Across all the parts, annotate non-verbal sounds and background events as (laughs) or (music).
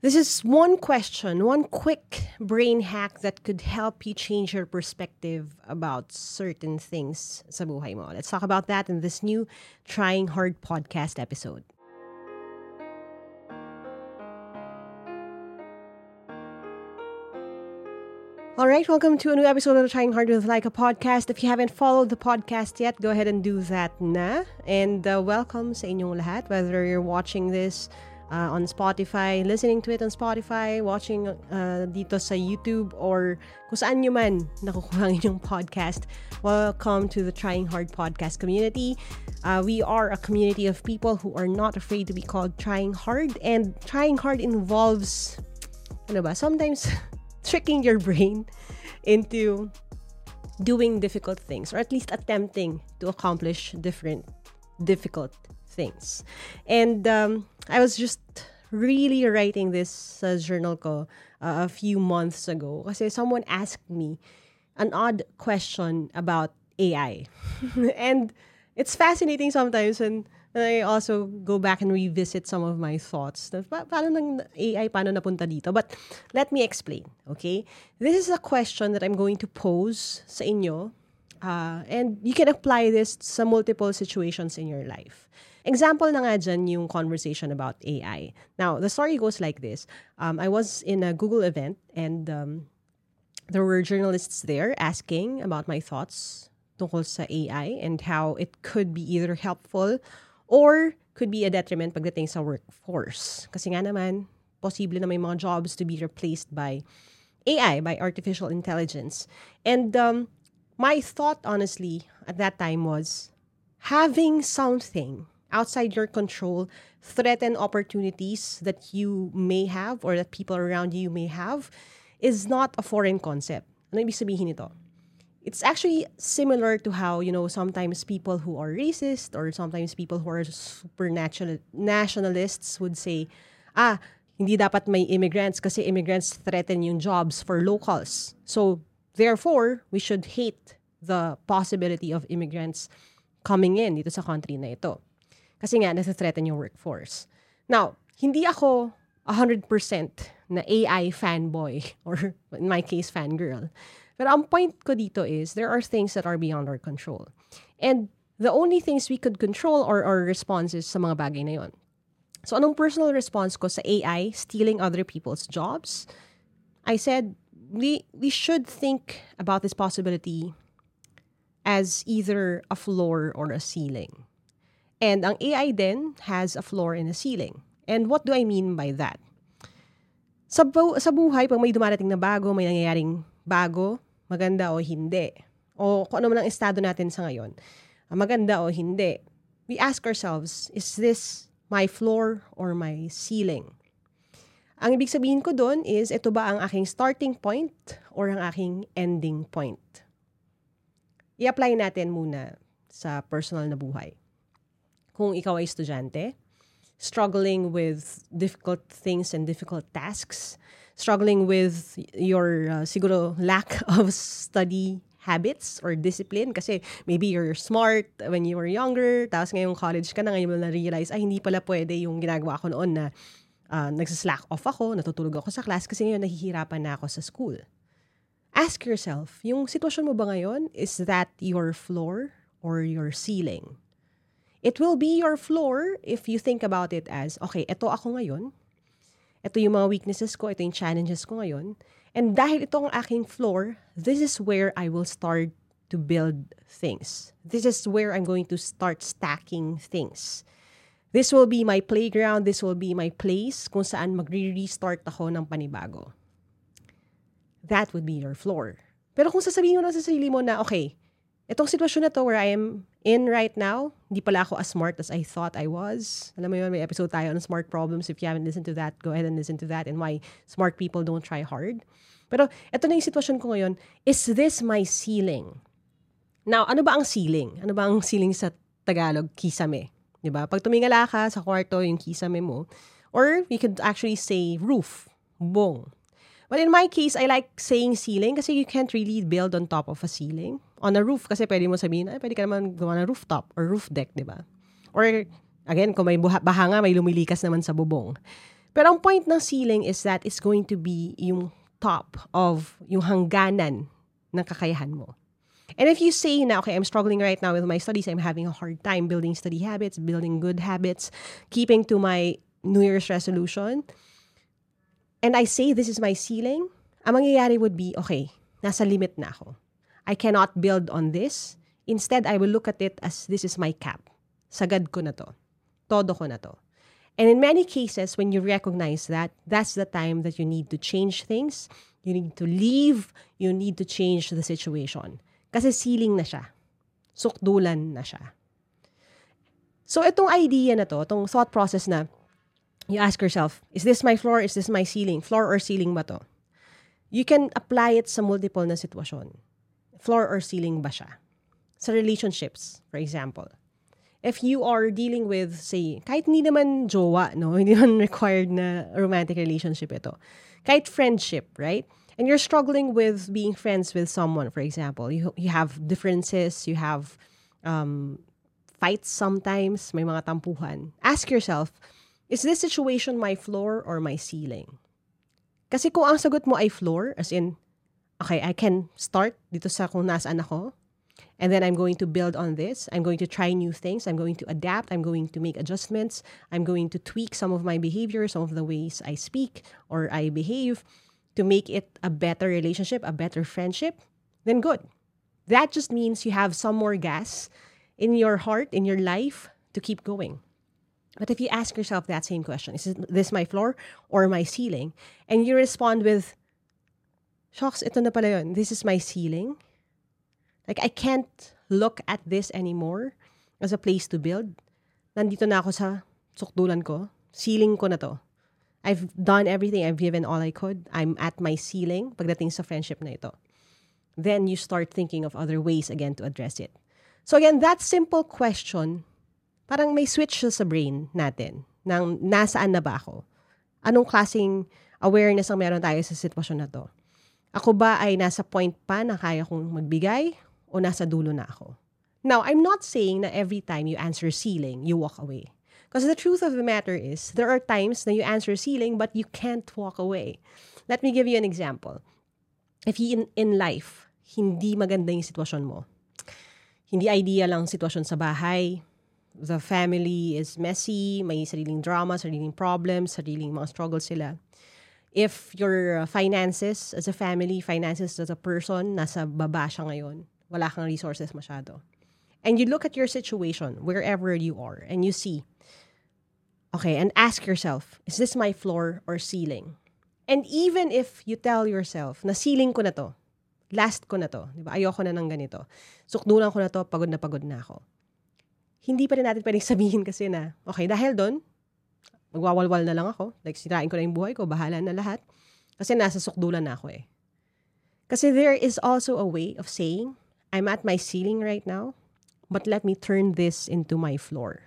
This is one question, one quick brain hack that could help you change your perspective about certain things sa buhay mo. Let's talk about that in this new Trying Hard podcast episode. All right, welcome to a new episode of the Trying Hard with Like a podcast. If you haven't followed the podcast yet, go ahead and do that na. And uh, welcome sa inyong lahat, whether you're watching this uh, on Spotify, listening to it on Spotify, watching uh, dito sa YouTube, or kung saan nyo man nakukuha ang podcast. Welcome to the Trying Hard podcast community. Uh, we are a community of people who are not afraid to be called trying hard, and trying hard involves, ano ba, sometimes (laughs) tricking your brain into doing difficult things or at least attempting to accomplish different difficult things. And um, I was just really writing this uh, journal ko uh, a few months ago kasi someone asked me an odd question about AI. (laughs) and it's fascinating sometimes and I also go back and revisit some of my thoughts. Pa- paano nang AI, paano napunta dito? But let me explain, okay? This is a question that I'm going to pose sa inyo. Uh, and you can apply this sa multiple situations in your life. Example na nga dyan yung conversation about AI. Now, the story goes like this. Um, I was in a Google event and um, there were journalists there asking about my thoughts tungkol sa AI and how it could be either helpful or could be a detriment pagdating sa workforce. Kasi nga naman, posible na may mga jobs to be replaced by AI, by artificial intelligence. And um, my thought, honestly, at that time was having something outside your control threaten opportunities that you may have or that people around you may have is not a foreign concept. Ano it's actually similar to how you know sometimes people who are racist or sometimes people who are supernatural nationalists would say ah hindi dapat may immigrants kasi immigrants threaten yung jobs for locals. So therefore we should hate the possibility of immigrants coming in dito sa country na ito kasi nga nasa-threaten yung workforce now hindi ako 100% na AI fanboy (laughs) or in my case fangirl Pero ang point ko dito is, there are things that are beyond our control. And the only things we could control are our responses sa mga bagay na yon. So anong personal response ko sa AI stealing other people's jobs? I said, we, we should think about this possibility as either a floor or a ceiling. And ang AI then has a floor and a ceiling. And what do I mean by that? Sa, bu- sa buhay, pag may dumarating na bago, may nangyayaring bago, maganda o hindi. O kung ano man ang estado natin sa ngayon, maganda o hindi. We ask ourselves, is this my floor or my ceiling? Ang ibig sabihin ko doon is, ito ba ang aking starting point or ang aking ending point? I-apply natin muna sa personal na buhay. Kung ikaw ay estudyante, struggling with difficult things and difficult tasks, struggling with your uh, siguro lack (laughs) of study habits or discipline kasi maybe you're smart when you were younger tapos ngayong college ka na ngayon mo na-realize ay hindi pala pwede yung ginagawa ko noon na uh, nagsislack off ako, natutulog ako sa class kasi ngayon nahihirapan na ako sa school. Ask yourself, yung sitwasyon mo ba ngayon, is that your floor or your ceiling? It will be your floor if you think about it as, okay, ito ako ngayon, ito yung mga weaknesses ko, ito yung challenges ko ngayon. And dahil ito ang aking floor, this is where I will start to build things. This is where I'm going to start stacking things. This will be my playground, this will be my place kung saan magre-restart ako ng panibago. That would be your floor. Pero kung sasabihin mo na sa sarili mo na, okay, itong sitwasyon na to where I am in right now, hindi pala ako as smart as I thought I was. Alam mo yun, may episode tayo on smart problems. If you haven't listened to that, go ahead and listen to that and why smart people don't try hard. Pero ito na yung sitwasyon ko ngayon. Is this my ceiling? Now, ano ba ang ceiling? Ano ba ang ceiling sa Tagalog? Kisame. Di ba? Pag tumingala ka sa kwarto, yung kisame mo. Or you could actually say roof. Bong. But in my case, I like saying ceiling kasi you can't really build on top of a ceiling. On a roof, kasi pwede mo sabihin, ay, pwede ka naman gawa ng rooftop or roof deck, di ba? Or, again, kung may buha, baha nga, may lumilikas naman sa bubong. Pero ang point ng ceiling is that it's going to be yung top of yung hangganan ng kakayahan mo. And if you say na, okay, I'm struggling right now with my studies, I'm having a hard time building study habits, building good habits, keeping to my New Year's resolution, and I say this is my ceiling, ang mangyayari would be, okay, nasa limit na ako. I cannot build on this. Instead, I will look at it as this is my cap. Sagad ko na to. Todo ko na to. And in many cases, when you recognize that, that's the time that you need to change things. You need to leave. You need to change the situation. Kasi ceiling na siya. Sukdulan na siya. So, itong idea na to, itong thought process na you ask yourself, is this my floor? Is this my ceiling? Floor or ceiling ba to? You can apply it sa multiple na sitwasyon. Floor or ceiling ba siya? Sa relationships, for example. If you are dealing with, say, kahit hindi naman jowa, no? (laughs) Hindi naman required na romantic relationship ito. Kahit friendship, right? and you're struggling with being friends with someone, for example, you you have differences, you have um, fights sometimes, may mga tampuhan. Ask yourself, is this situation my floor or my ceiling? Kasi kung ang sagot mo ay floor, as in, okay, I can start dito sa kung nasaan ako, and then I'm going to build on this. I'm going to try new things. I'm going to adapt. I'm going to make adjustments. I'm going to tweak some of my behavior, some of the ways I speak or I behave to make it a better relationship, a better friendship, then good. That just means you have some more gas in your heart, in your life to keep going. But if you ask yourself that same question, is this my floor or my ceiling? And you respond with, shocks, ito na pala yun. This is my ceiling. Like, I can't look at this anymore as a place to build. Nandito na ako sa sukdulan ko. Ceiling ko na to. I've done everything. I've given all I could. I'm at my ceiling pagdating sa friendship na ito. Then you start thinking of other ways again to address it. So again, that simple question, parang may switch sa brain natin ng nasaan na ba ako? Anong klaseng awareness ang meron tayo sa sitwasyon na to? Ako ba ay nasa point pa na kaya kong magbigay o nasa dulo na ako? Now, I'm not saying na every time you answer ceiling, you walk away. Because the truth of the matter is, there are times that you answer ceiling, but you can't walk away. Let me give you an example. If in, in life, hindi maganda yung sitwasyon mo, hindi idea lang sitwasyon sa bahay, the family is messy, may sariling drama, sariling problems, sariling mga struggles sila. If your finances as a family, finances as a person, nasa baba siya ngayon, wala kang resources masyado. And you look at your situation, wherever you are, and you see, Okay, and ask yourself, is this my floor or ceiling? And even if you tell yourself na ceiling ko na to, last ko na to, di ba? Ayoko na ng ganito. Sukdulan ko na to, pagod na pagod na ako. Hindi pa rin natin pwedeng sabihin kasi na, okay, dahil doon, magwawalwal na lang ako. Like, sirain ko na yung buhay ko, bahala na lahat. Kasi nasa sukdulan na ako eh. Kasi there is also a way of saying, I'm at my ceiling right now, but let me turn this into my floor.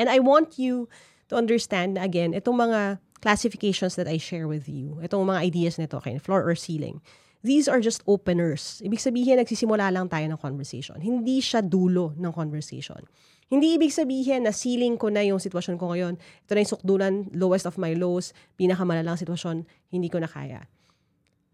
And I want you to understand again, itong mga classifications that I share with you, itong mga ideas nito, okay, floor or ceiling, these are just openers. Ibig sabihin, nagsisimula lang tayo ng conversation. Hindi siya dulo ng conversation. Hindi ibig sabihin na ceiling ko na yung sitwasyon ko ngayon. Ito na yung sukdulan, lowest of my lows, pinakamalalang sitwasyon, hindi ko na kaya.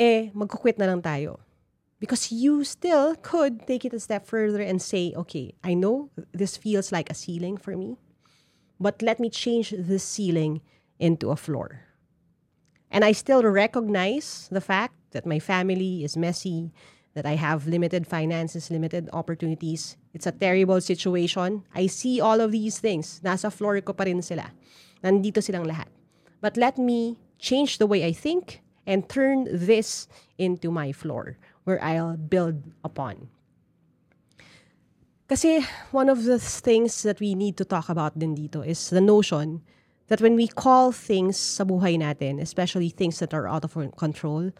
Eh, magkukwit na lang tayo. Because you still could take it a step further and say, okay, I know this feels like a ceiling for me but let me change the ceiling into a floor. And I still recognize the fact that my family is messy, that I have limited finances, limited opportunities. It's a terrible situation. I see all of these things. Nasa floor ko pa rin sila. Nandito silang lahat. But let me change the way I think and turn this into my floor where I'll build upon. Kasi one of the things that we need to talk about din dito is the notion that when we call things sa buhay natin, especially things that are out of our control,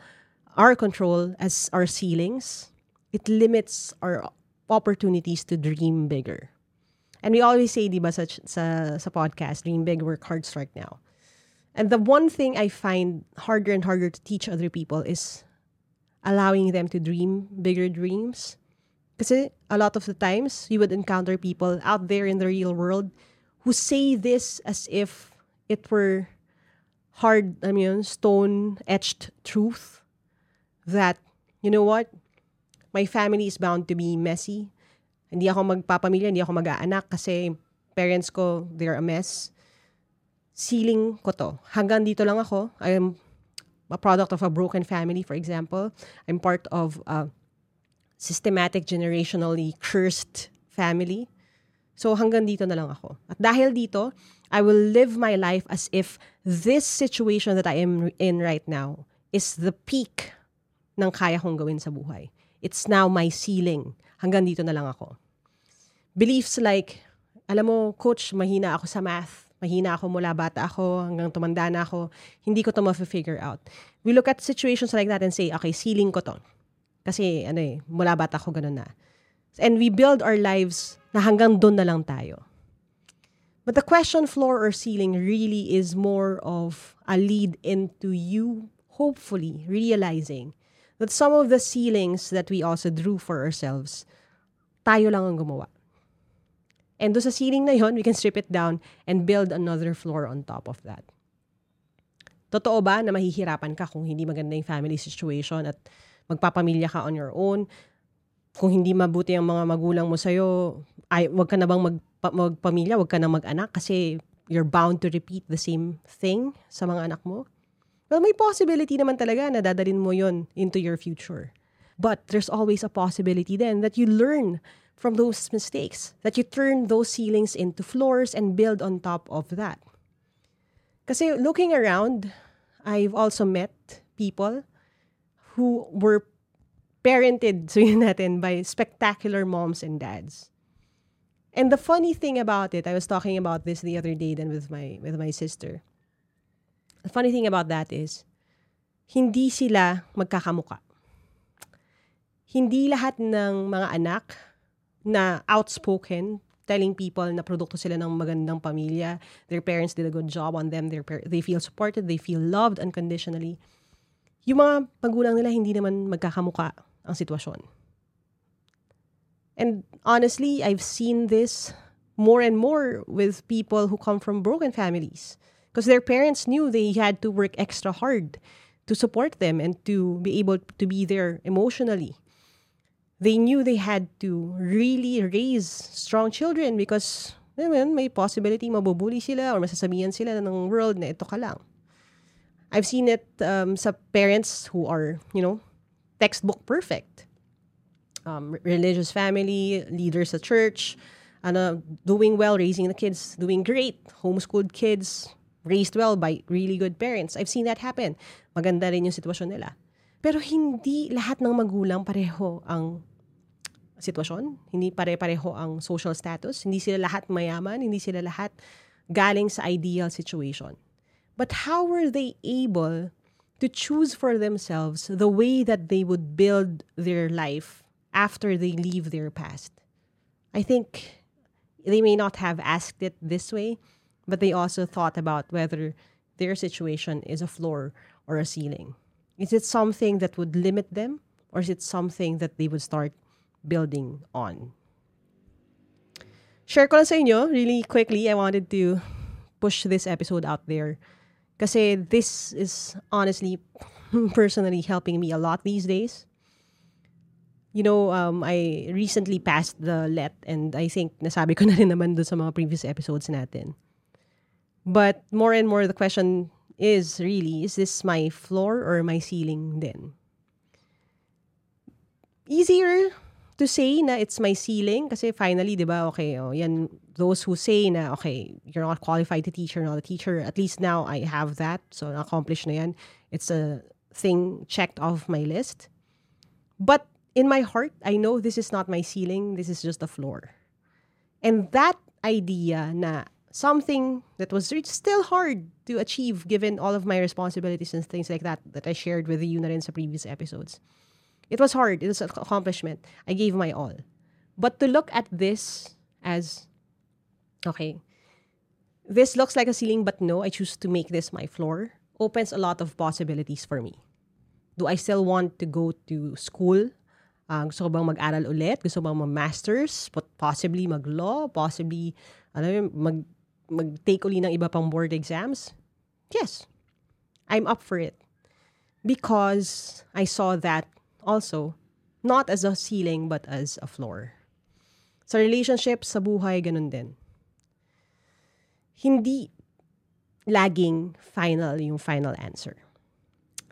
our control as our ceilings, it limits our opportunities to dream bigger. And we always say, di ba, sa, sa, sa podcast, dream big, work hard, strike now. And the one thing I find harder and harder to teach other people is allowing them to dream bigger dreams Because a lot of the times, you would encounter people out there in the real world who say this as if it were hard, I mean, stone-etched truth that, you know what? My family is bound to be messy. Hindi ako magpapamilya, hindi ako mag-aanak kasi parents ko, they're a mess. Ceiling ko to. Hanggang dito lang ako. I'm a product of a broken family, for example. I'm part of a systematic, generationally cursed family. So hanggang dito na lang ako. At dahil dito, I will live my life as if this situation that I am in right now is the peak ng kaya kong gawin sa buhay. It's now my ceiling. Hanggang dito na lang ako. Beliefs like, alam mo, coach, mahina ako sa math. Mahina ako mula bata ako hanggang tumanda na ako. Hindi ko to ma-figure out. We look at situations like that and say, okay, ceiling ko to. Kasi, ano eh, mula bata ako, ganun na. And we build our lives na hanggang doon na lang tayo. But the question floor or ceiling really is more of a lead into you, hopefully, realizing that some of the ceilings that we also drew for ourselves, tayo lang ang gumawa. And do sa ceiling na yon, we can strip it down and build another floor on top of that. Totoo ba na mahihirapan ka kung hindi maganda yung family situation at magpapamilya ka on your own? Kung hindi mabuti ang mga magulang mo sa'yo, ay, wag ka na bang mag, magpamilya, wag ka na mag-anak kasi you're bound to repeat the same thing sa mga anak mo? Well, may possibility naman talaga na dadalin mo yon into your future. But there's always a possibility then that you learn from those mistakes, that you turn those ceilings into floors and build on top of that. Kasi looking around, I've also met people who were parented, (laughs) so yun natin, by spectacular moms and dads. And the funny thing about it, I was talking about this the other day then with my with my sister. The funny thing about that is, hindi sila magkakamuka. Hindi lahat ng mga anak na outspoken, telling people na produkto sila ng magandang pamilya. Their parents did a good job on them. Their they feel supported. They feel loved unconditionally. Yung mga magulang nila, hindi naman magkakamuka ang sitwasyon. And honestly, I've seen this more and more with people who come from broken families. Because their parents knew they had to work extra hard to support them and to be able to be there emotionally they knew they had to really raise strong children because naman, may possibility mabubuli sila or masasabihan sila ng world na ito ka lang. I've seen it um, sa parents who are, you know, textbook perfect. Um, religious family, leaders sa church, ano, doing well, raising the kids, doing great, homeschooled kids, raised well by really good parents. I've seen that happen. Maganda rin yung sitwasyon nila. Pero hindi lahat ng magulang pareho ang sitwasyon. Hindi pare-pareho ang social status. Hindi sila lahat mayaman. Hindi sila lahat galing sa ideal situation. But how were they able to choose for themselves the way that they would build their life after they leave their past? I think they may not have asked it this way, but they also thought about whether their situation is a floor or a ceiling. Is it something that would limit them, or is it something that they would start building on. Share ko lang sa inyo, really quickly, I wanted to push this episode out there. Kasi this is honestly, (laughs) personally helping me a lot these days. You know, um, I recently passed the LET and I think nasabi (laughs) ko na rin naman sa mga previous episodes natin. But more and more, the question is really, is this my floor or my ceiling then? Easier to say na it's my ceiling kasi finally 'di ba okay oh yan those who say na okay you're not qualified to teach you're not a teacher at least now I have that so accomplished na yan. It's a thing checked off my list. But in my heart I know this is not my ceiling this is just the floor. And that idea na something that was still hard to achieve given all of my responsibilities and things like that that I shared with you na rin sa previous episodes It was hard. It was an accomplishment. I gave my all. But to look at this as, okay, this looks like a ceiling, but no, I choose to make this my floor, opens a lot of possibilities for me. Do I still want to go to school? Uh, gusto ko bang mag-aral ulit? Gusto bang mag-masters? Possibly mag-law? Possibly, ano yun, mag, mag-take uli ng iba pang board exams? Yes. I'm up for it. Because I saw that also, not as a ceiling, but as a floor. Sa relationship, sa buhay, ganun din. Hindi laging final yung final answer.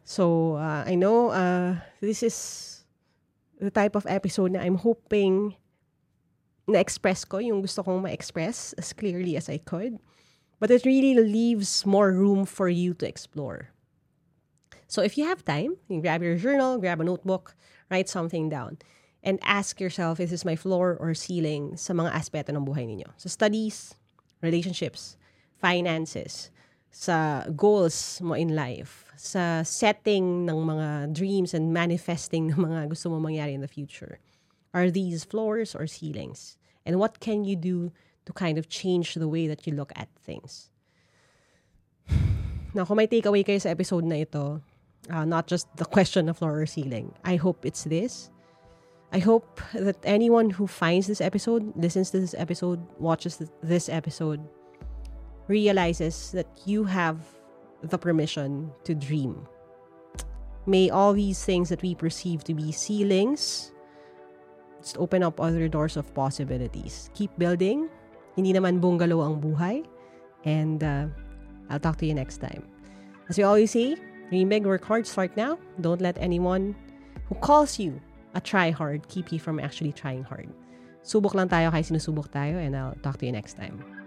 So, uh, I know uh, this is the type of episode na I'm hoping na-express ko yung gusto kong ma-express as clearly as I could. But it really leaves more room for you to explore. So if you have time, you grab your journal, grab a notebook, write something down, and ask yourself, is this my floor or ceiling sa mga aspeto ng buhay ninyo? Sa studies, relationships, finances, sa goals mo in life, sa setting ng mga dreams and manifesting (laughs) ng mga gusto mo mangyari in the future. Are these floors or ceilings? And what can you do to kind of change the way that you look at things? (sighs) Now, kung may takeaway kayo sa episode na ito, uh, not just the question of floor or ceiling, I hope it's this. I hope that anyone who finds this episode, listens to this episode, watches this episode, realizes that you have the permission to dream. May all these things that we perceive to be ceilings just open up other doors of possibilities. Keep building. Hindi naman bungalow ang buhay. And uh, I'll talk to you next time. As we always say, dream big, work hard, start now. Don't let anyone who calls you a try hard keep you from actually trying hard. Subok lang tayo kaya sinusubok tayo and I'll talk to you next time.